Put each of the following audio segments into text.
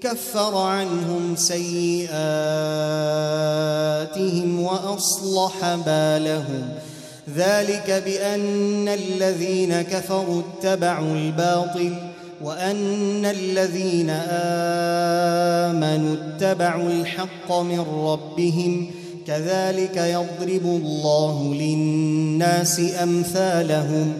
كفر عنهم سيئاتهم وأصلح بالهم. ذلك بأن الذين كفروا اتبعوا الباطل وأن الذين آمنوا اتبعوا الحق من ربهم. كذلك يضرب الله للناس أمثالهم.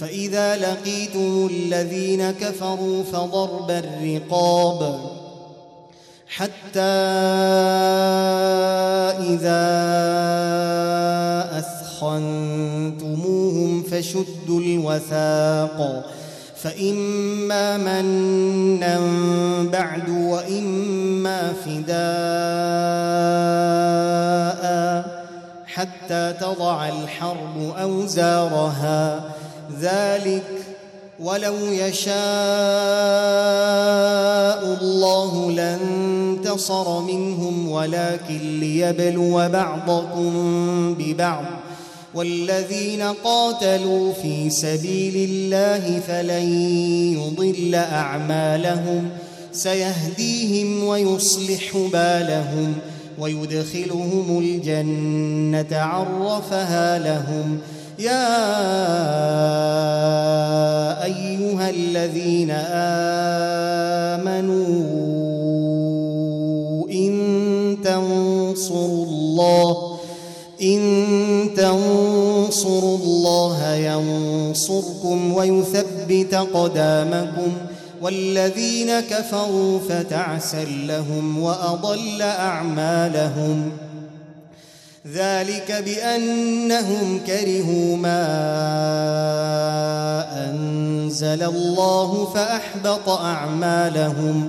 فإذا لقيتم الذين كفروا فضرب الرقاب. حتى إذا أثخنتموهم فشدوا الوثاق فإما منا بعد وإما فداء حتى تضع الحرب أوزارها. ذلك ولو يشاء الله لانتصر منهم ولكن ليبلو بعضكم ببعض والذين قاتلوا في سبيل الله فلن يضل أعمالهم سيهديهم ويصلح بالهم ويدخلهم الجنة عرفها لهم يا أيها الذين آمنوا تنصروا الله. إن تنصروا الله ينصركم ويثبت قدامكم. والذين كفروا فتعسا لهم وأضل أعمالهم. ذلك بأنهم كرهوا ما أنزل الله فأحبط أعمالهم.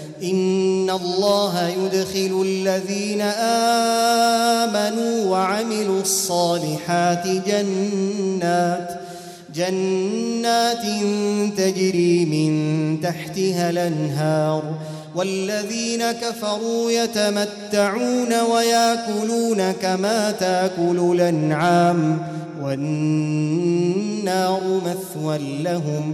إن الله يدخل الذين آمنوا وعملوا الصالحات جنات جنات تجري من تحتها الأنهار. والذين كفروا يتمتعون ويأكلون كما تأكل الأنعام والنار مثوى لهم.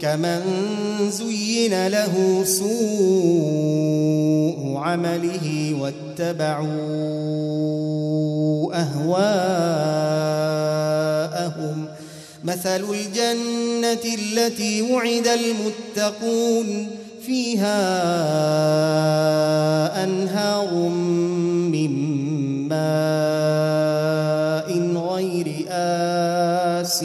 كمن زين له سوء عمله واتبعوا أهواءهم مثل الجنة التي وعد المتقون فيها أنهار من ماء غير آسٍ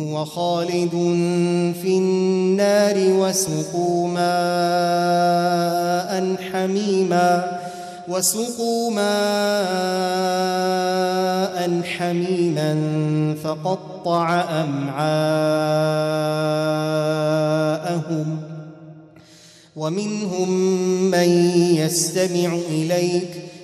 هو خالد في النار وسقوا ماء حميما وسقوا ماء حميما فقطع أمعاءهم ومنهم من يستمع إليك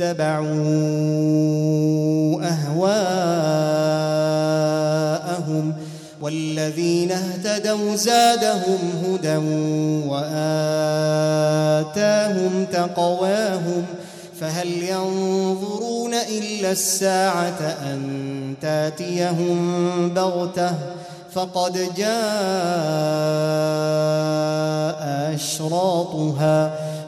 واتبعوا أهواءهم والذين اهتدوا زادهم هدى وآتاهم تقواهم فهل ينظرون إلا الساعة أن تأتيهم بغتة فقد جاء أشراطها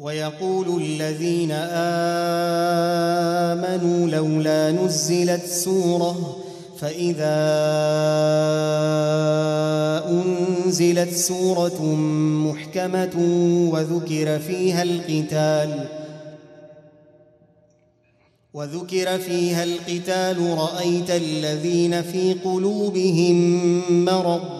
ويقول الذين آمنوا لولا نزلت سورة فإذا أنزلت سورة محكمة وذكر فيها القتال وذكر فيها القتال رأيت الذين في قلوبهم مرض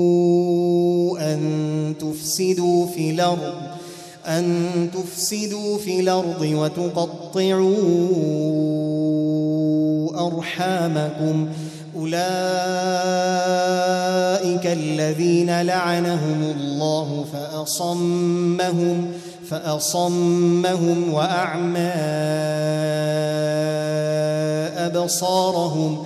تفسدوا في الأرض أن تفسدوا في الأرض وتقطعوا أرحامكم. أولئك الذين لعنهم الله فأصمهم فأصمهم وأعمى أبصارهم.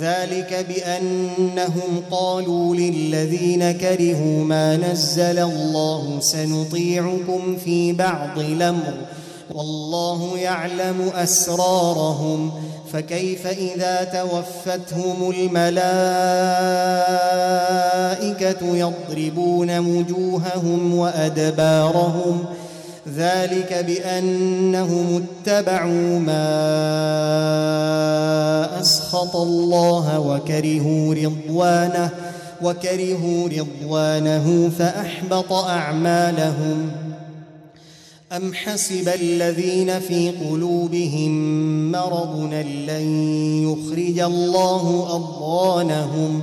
ذلك بأنهم قالوا للذين كرهوا ما نزل الله سنطيعكم في بعض الأمر. والله يعلم أسرارهم. فكيف إذا توفتهم الملائكة يضربون وجوههم وأدبارهم ذلك بأنهم اتبعوا ما أسخط الله وكرهوا رضوانه وكرهوا رضوانه فأحبط أعمالهم. أم حسب الذين في قلوبهم مرض لن يخرج الله أضغانهم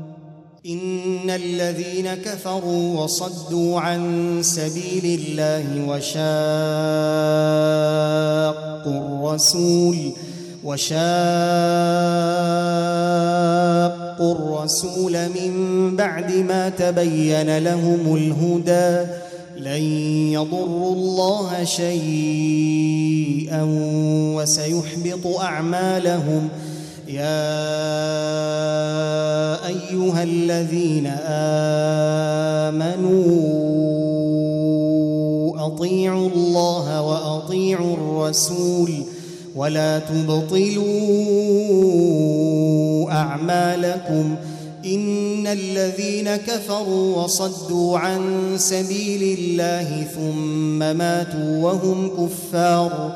إن الذين كفروا وصدوا عن سبيل الله وشاقوا الرسول وشاقوا الرسول من بعد ما تبين لهم الهدى لن يضروا الله شيئا وسيحبط أعمالهم يا أيها الذين آمنوا أطيعوا الله وأطيعوا الرسول ولا تبطلوا أعمالكم إن الذين كفروا وصدوا عن سبيل الله ثم ماتوا وهم كفار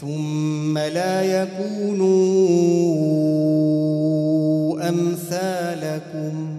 ثم لا يكونوا أمثالكم.